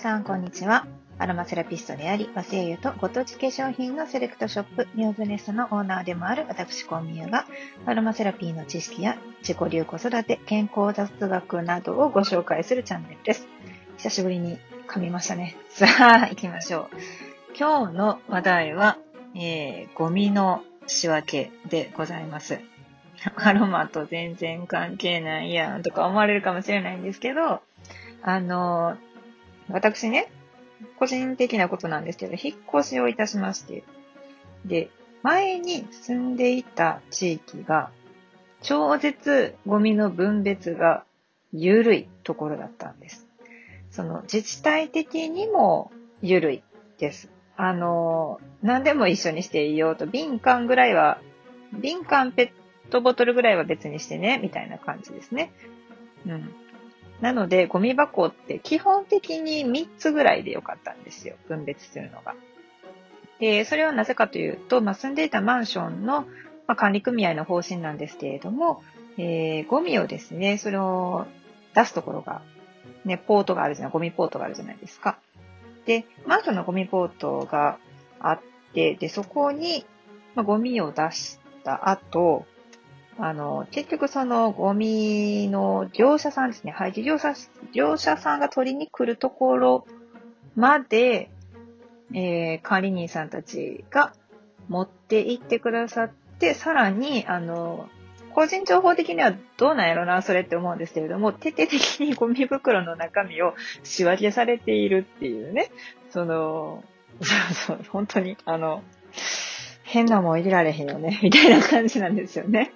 さん、こんにちは。アロマセラピストであり、和製油とご当地化粧品のセレクトショップ、ミューズネストのオーナーでもある私、コンミューが、アロマセラピーの知識や自己流子育て、健康雑学などをご紹介するチャンネルです。久しぶりに噛みましたね。さあ、行きましょう。今日の話題は、えー、ゴミの仕分けでございます。アロマと全然関係ないやんとか思われるかもしれないんですけど、あの、私ね、個人的なことなんですけど、引っ越しをいたしまして、で、前に住んでいた地域が、超絶ゴミの分別が緩いところだったんです。その自治体的にも緩いです。あの、何でも一緒にしていいよと、瓶缶ぐらいは、瓶缶ペットボトルぐらいは別にしてね、みたいな感じですね。うん。なので、ゴミ箱って基本的に3つぐらいでよかったんですよ。分別するのが。で、それはなぜかというと、まあ、住んでいたマンションの、まあ、管理組合の方針なんですけれども、えー、ゴミをですね、それを出すところが、ね、ポートがあるじゃない、ゴミポートがあるじゃないですか。で、マンションのゴミポートがあって、で、そこに、まあ、ゴミを出した後、あの、結局そのゴミの業者さんですね、廃棄業者、業者さんが取りに来るところまで、えー、管理人さんたちが持って行ってくださって、さらに、あの、個人情報的にはどうなんやろな、それって思うんですけれども、徹底的にゴミ袋の中身を仕分けされているっていうね、その、そうそう、本当に、あの、変なもん入れられへんよね、みたいな感じなんですよね。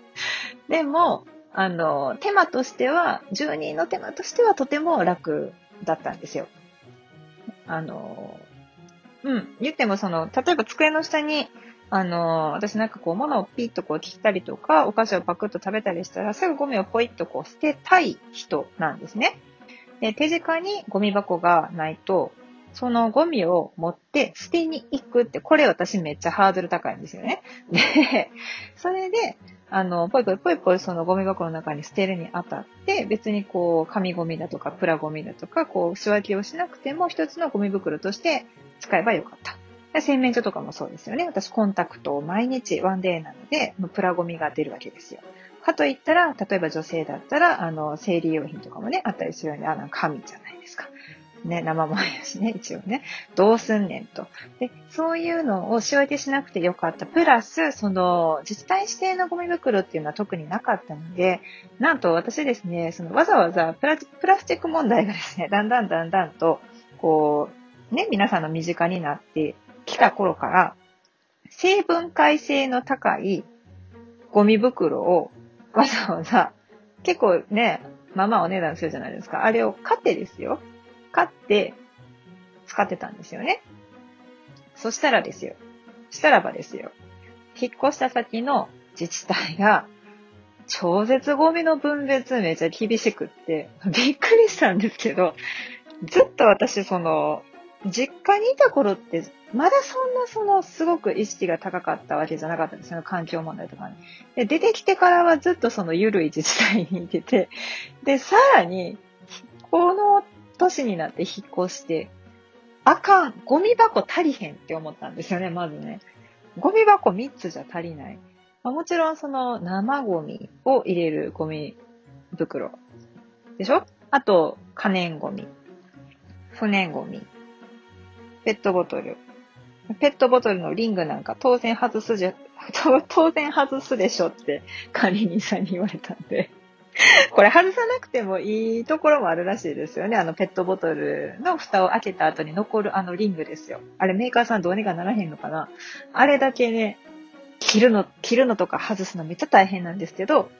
でも、あの、手間としては、住人の手間としてはとても楽だったんですよ。あの、うん、言ってもその、例えば机の下に、あの、私なんかこう、物をピッとこう切ったりとか、お菓子をパクッと食べたりしたら、すぐゴミをポイッとこう捨てたい人なんですね。で、手近にゴミ箱がないと、そのゴミを持って捨てに行くって、これ私めっちゃハードル高いんですよね。で、それで、あの、ぽいぽいぽいぽいそのゴミ箱の中に捨てるにあたって、別にこう、紙ゴミだとか、プラゴミだとか、こう、仕分けをしなくても、一つのゴミ袋として使えばよかった。洗面所とかもそうですよね。私、コンタクトを毎日ワンデーなので、プラゴミが出るわけですよ。かといったら、例えば女性だったら、あの、生理用品とかもね、あったりするように、あの、紙じゃないですか。ね、生もんやしね、一応ね。どうすんねんと。で、そういうのを仕分けしなくてよかった。プラス、その、自治体指定のゴミ袋っていうのは特になかったので、なんと私ですね、そのわざわざプラプラスチック問題がですね、だんだんだんだんと、こう、ね、皆さんの身近になってきた頃から、成分解性の高いゴミ袋をわざわざ、結構ね、まあまあお値段するじゃないですか。あれを買ってですよ。買って使ってたんですよね。そしたらですよ。したらばですよ。引っ越した先の自治体が、超絶ゴミの分別めちゃ厳しくって、びっくりしたんですけど、ずっと私その、実家にいた頃って、まだそんなその、すごく意識が高かったわけじゃなかったんですよ。環境問題とかに。で、出てきてからはずっとその緩い自治体にいてて、で、さらに、この年になって引っ越して、あかん、ゴミ箱足りへんって思ったんですよね、まずね。ゴミ箱3つじゃ足りない。まあ、もちろんその生ゴミを入れるゴミ袋。でしょ？あと、可燃ゴミ。不燃ゴミ。ペットボトル。ペットボトルのリングなんか当然外すじゃ、当然外すでしょって管理人さんに言われたんで これ外さなくてもいいところもあるらしいですよね。あのペットボトルの蓋を開けた後に残るあのリングですよ。あれメーカーさんどうにかならへんのかなあれだけね、切るの、切るのとか外すのめっちゃ大変なんですけど、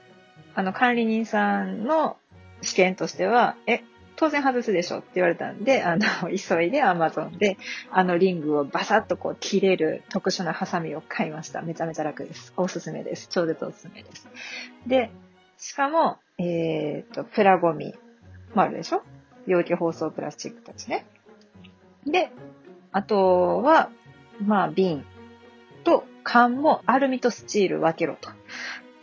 あの管理人さんの試験としては、え、当然外すでしょって言われたんで、あの、急いで Amazon で、あのリングをバサッとこう切れる特殊なハサミを買いました。めちゃめちゃ楽です。おすすめです。超絶おすすめです。で、しかも、えっ、ー、と、プラゴミもあるでしょ？容器包装プラスチックたちね。で、あとは、まあ、瓶と缶もアルミとスチール分けろと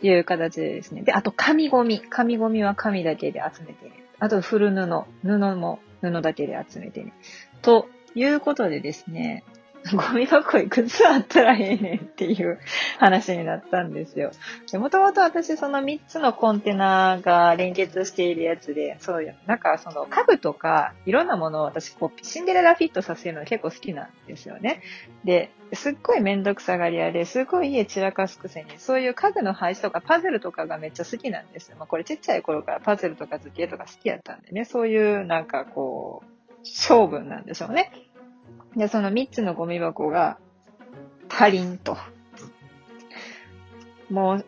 いう形でですね。で、あと紙ゴミ。紙ゴミは紙だけで集めてね。あと古布。布も布だけで集めてね。ということでですね、ゴミ箱いくつあったらええねんっていう話になったんですよ。もともと私その3つのコンテナが連結しているやつで、そういう、なんかその家具とかいろんなものを私こうシンデレラフィットさせるの結構好きなんですよね。で、すっごいめんどくさがり屋で、すっごい家散らかすくせに、そういう家具の配置とかパズルとかがめっちゃ好きなんですよ。まあこれちっちゃい頃からパズルとか図形とか好きやったんでね、そういうなんかこう、勝負なんでしょうね。で、その3つのゴミ箱が足りんと。もう、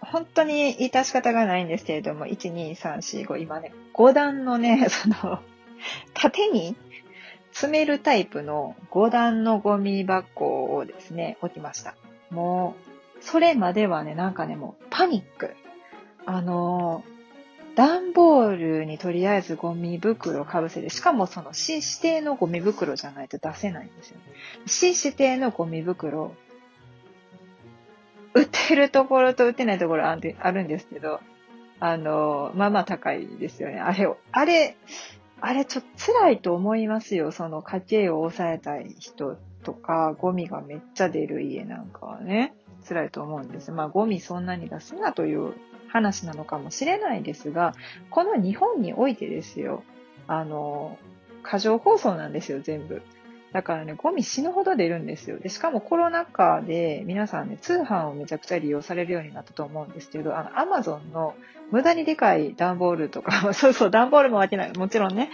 本当に致し方がないんですけれども、1、2、3、4、5、今ね、5段のね、その、縦に詰めるタイプの5段のゴミ箱をですね、置きました。もう、それまではね、なんかね、もうパニック。あの段ボールにとりあえずゴミ袋をかぶせて、しかもその市指定のゴミ袋じゃないと出せないんですよね。市指定のゴミ袋、売ってるところと売ってないところあるんですけど、あの、まあまあ高いですよね。あれを、あれ、あれちょっと辛いと思いますよ。その家計を抑えたい人とか、ゴミがめっちゃ出る家なんかはね、辛いと思うんです。まあゴミそんなに出すなという話なのかもしれないですが、この日本においてですよ、あの、過剰放送なんですよ、全部。だからね、ゴミ死ぬほど出るんですよ。で、しかもコロナ禍で皆さんね、通販をめちゃくちゃ利用されるようになったと思うんですけど、あの、アマゾンの無駄にでかい段ボールとか、そうそう、段ボールも分けない。もちろんね。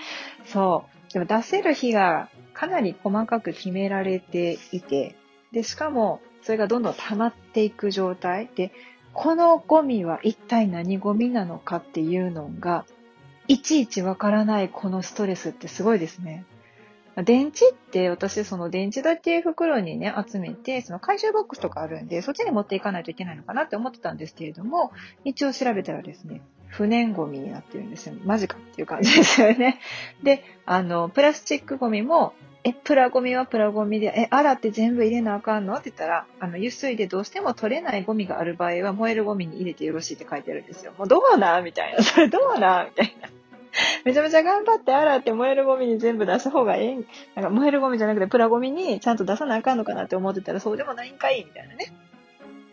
そう。でも出せる日がかなり細かく決められていて、で、しかも、それがどんどん溜まっていく状態で、このゴミは一体何ゴミなのかっていうのが、いちいちわからないこのストレスってすごいですね。電池って私その電池だけ袋にね集めてその回収ボックスとかあるんでそっちに持っていかないといけないのかなって思ってたんですけれども一応調べたらですね不燃ゴミになってるんですよ。マジかっていう感じですよね。で、あの、プラスチックゴミもえ、プラゴミはプラゴミで、え、洗って全部入れなあかんの？って言ったら、あの、油水でどうしても取れないゴミがある場合は、燃えるゴミに入れてよろしいって書いてあるんですよ。もうどうなみたいな。それどうなみたいな。めちゃめちゃ頑張って洗って燃えるゴミに全部出した方がええん？なんか燃えるゴミじゃなくてプラゴミにちゃんと出さなあかんのかなって思ってたらそうでもないんかい？みたいなね。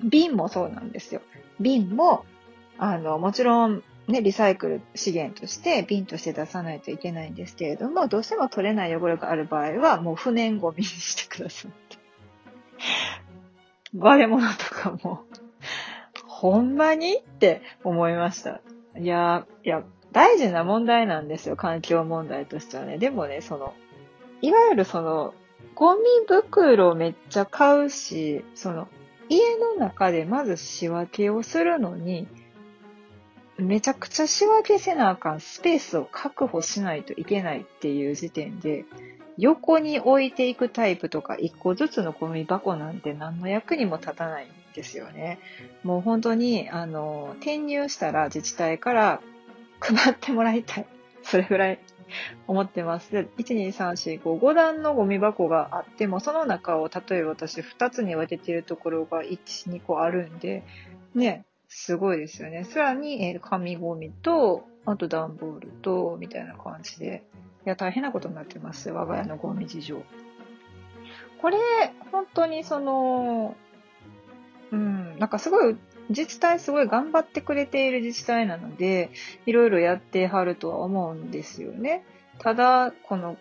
瓶もそうなんですよ。瓶も、あの、もちろんね、リサイクル資源として瓶として出さないといけないんですけれども、どうしても取れない汚れがある場合は、もう不燃ゴミにしてくださいって。割れ物とかも、ほんまにって思いました。いや、いや、大事な問題なんですよ、環境問題としてはね。でもね、その、いわゆるその、ゴミ袋めっちゃ買うし、その、家の中でまず仕分けをするのに、めちゃくちゃ仕分けせなあかんスペースを確保しないといけないっていう時点で、横に置いていくタイプとか一個ずつのゴミ箱なんて何の役にも立たないんですよね。もう本当に、あの、転入したら自治体から配ってもらいたい。それぐらい思ってます。で、1、2、3、4、5、段のゴミ箱があっても、その中を例えば私2つに分けているところが1、2個あるんで、ね、すごいですよね。さらに、えー、紙ゴミと、あと段ボールと、みたいな感じで。いや、大変なことになってます。我が家のゴミ事情。これ、本当にその、うん、なんかすごい、自治体すごい頑張ってくれている自治体なので、いろいろやってはるとは思うんですよね。ただ、この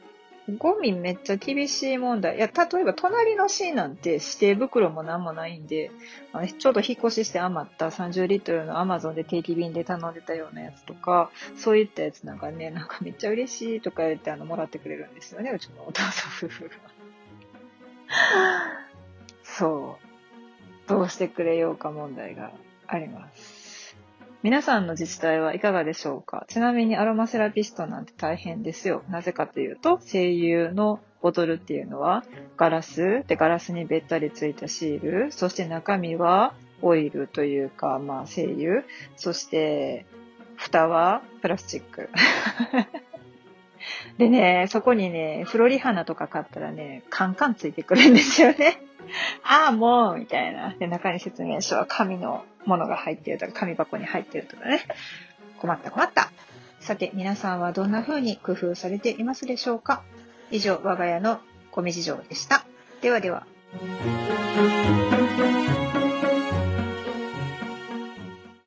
ゴミめっちゃ厳しい問題。いや、例えば隣の市なんて指定袋もなんもないんで、あのちょうど引っ越しして余った30リットルのアマゾンで定期便で頼んでたようなやつとか、そういったやつなんかね、なんかめっちゃ嬉しいとか言ってあの、もらってくれるんですよね、うちのお父さん夫婦が。そう。どうしてくれようか問題があります。皆さんの自治体はいかがでしょうか？ちなみにアロマセラピストなんて大変ですよ。なぜかというと、声優のボトルっていうのはガラスでガラスにべったりついたシール、そして中身はオイルというか、まあ精油、そして蓋はプラスチック。でね、そこにね、フロリ花とか買ったらね、カンカンついてくるんですよね。ああ、もう、みたいな。で、中に説明書は紙のものが入ってるとか、紙箱に入ってるとかね。困った困った。さて、皆さんはどんな風に工夫されていますでしょうか？以上、我が家の米事情でした。ではでは。